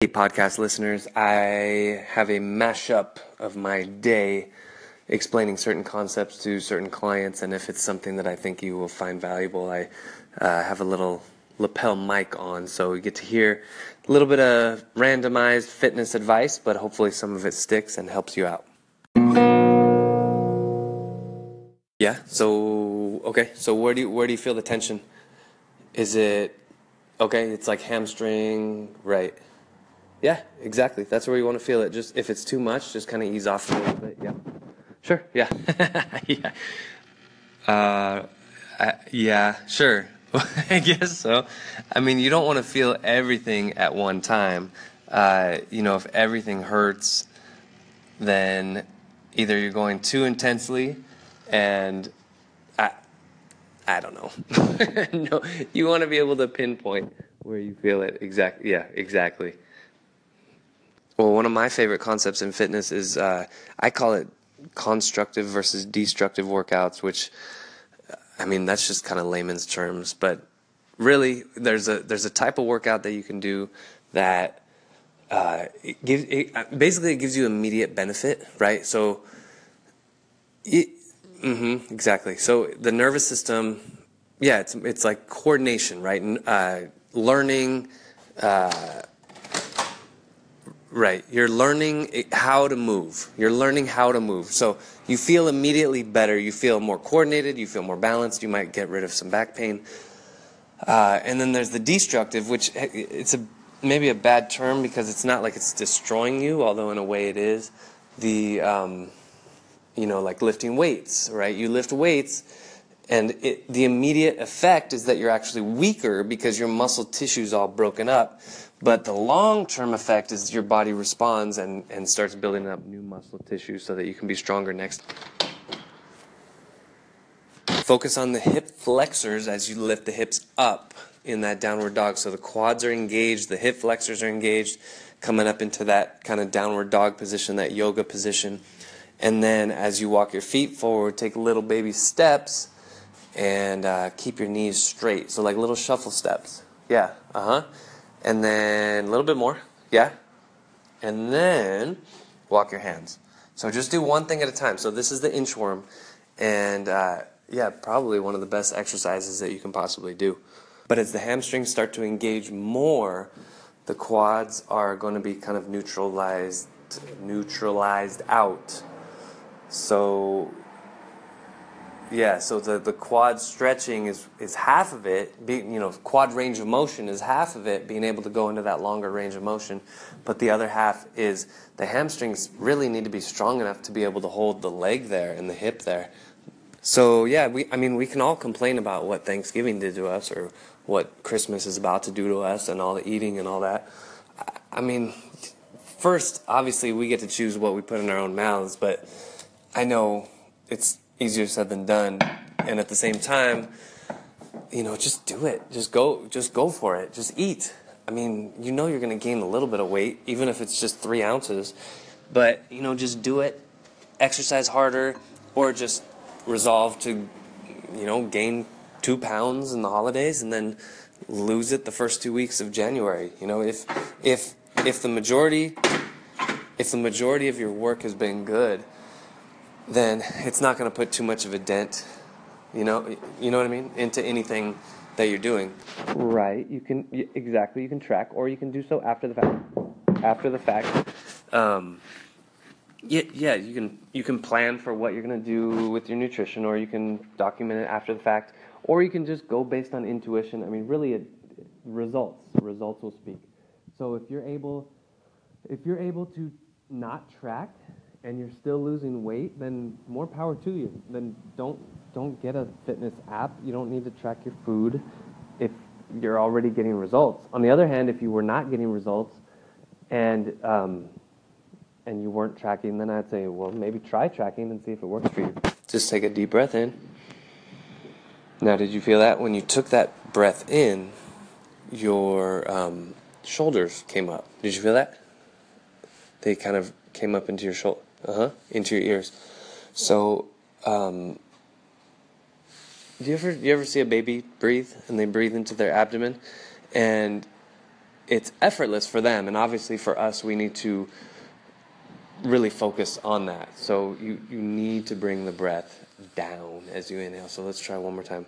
Hey, podcast listeners, I have a mashup of my day explaining certain concepts to certain clients, and if it's something that I think you will find valuable, I uh, have a little lapel mic on, so you get to hear a little bit of randomized fitness advice, but hopefully some of it sticks and helps you out. Yeah. So okay. So where do you where do you feel the tension? Is it okay? It's like hamstring, right? Yeah, exactly. That's where you want to feel it. Just if it's too much, just kind of ease off a little bit. Yeah. Sure. Yeah. yeah. Uh, I, yeah, sure. I guess so. I mean, you don't want to feel everything at one time. Uh, you know, if everything hurts, then either you're going too intensely and I, I don't know. no, you want to be able to pinpoint where you feel it. Exactly. Yeah, exactly. Well, one of my favorite concepts in fitness is uh, I call it constructive versus destructive workouts, which I mean that's just kind of layman's terms, but really there's a there's a type of workout that you can do that uh, it gives it, uh, basically it gives you immediate benefit, right? So, it, mm-hmm, exactly. So the nervous system, yeah, it's it's like coordination, right? Uh, learning. Uh, Right. You're learning how to move. You're learning how to move. So you feel immediately better. You feel more coordinated. You feel more balanced. You might get rid of some back pain. Uh, and then there's the destructive, which it's a maybe a bad term because it's not like it's destroying you, although in a way it is. The um, you know like lifting weights, right? You lift weights, and it, the immediate effect is that you're actually weaker because your muscle tissue is all broken up. But the long term effect is your body responds and, and starts building up new muscle tissue so that you can be stronger next. Focus on the hip flexors as you lift the hips up in that downward dog. So the quads are engaged, the hip flexors are engaged, coming up into that kind of downward dog position, that yoga position. And then as you walk your feet forward, take little baby steps and uh, keep your knees straight. So like little shuffle steps. Yeah, uh huh and then a little bit more. Yeah. And then walk your hands. So just do one thing at a time. So this is the inchworm. And uh, yeah, probably one of the best exercises that you can possibly do. But as the hamstrings start to engage more, the quads are going to be kind of neutralized neutralized out. So yeah, so the, the quad stretching is, is half of it. Being, you know, quad range of motion is half of it, being able to go into that longer range of motion. But the other half is the hamstrings really need to be strong enough to be able to hold the leg there and the hip there. So yeah, we I mean we can all complain about what Thanksgiving did to us or what Christmas is about to do to us and all the eating and all that. I mean, first obviously we get to choose what we put in our own mouths, but I know it's easier said than done. And at the same time, you know, just do it. Just go, just go for it. Just eat. I mean, you know you're going to gain a little bit of weight, even if it's just three ounces. But, you know, just do it. Exercise harder or just resolve to, you know, gain two pounds in the holidays and then lose it the first two weeks of January. You know, if, if, if the majority, if the majority of your work has been good, then it's not going to put too much of a dent, you know, you know what I mean, into anything that you're doing. Right. You can exactly you can track, or you can do so after the fact. After the fact. Um, yeah, yeah, you can you can plan for what you're going to do with your nutrition, or you can document it after the fact, or you can just go based on intuition. I mean, really, it, results results will speak. So if you're able, if you're able to not track and you're still losing weight, then more power to you. Then don't don't get a fitness app. You don't need to track your food if you're already getting results. On the other hand, if you were not getting results and um, and you weren't tracking, then I'd say, well, maybe try tracking and see if it works for you. Just take a deep breath in. Now, did you feel that when you took that breath in, your um, shoulders came up? Did you feel that? They kind of came up into your shoulder uh huh, into your ears. So, um, do you ever do you ever see a baby breathe and they breathe into their abdomen, and it's effortless for them, and obviously for us, we need to really focus on that. So you, you need to bring the breath down as you inhale. So let's try one more time.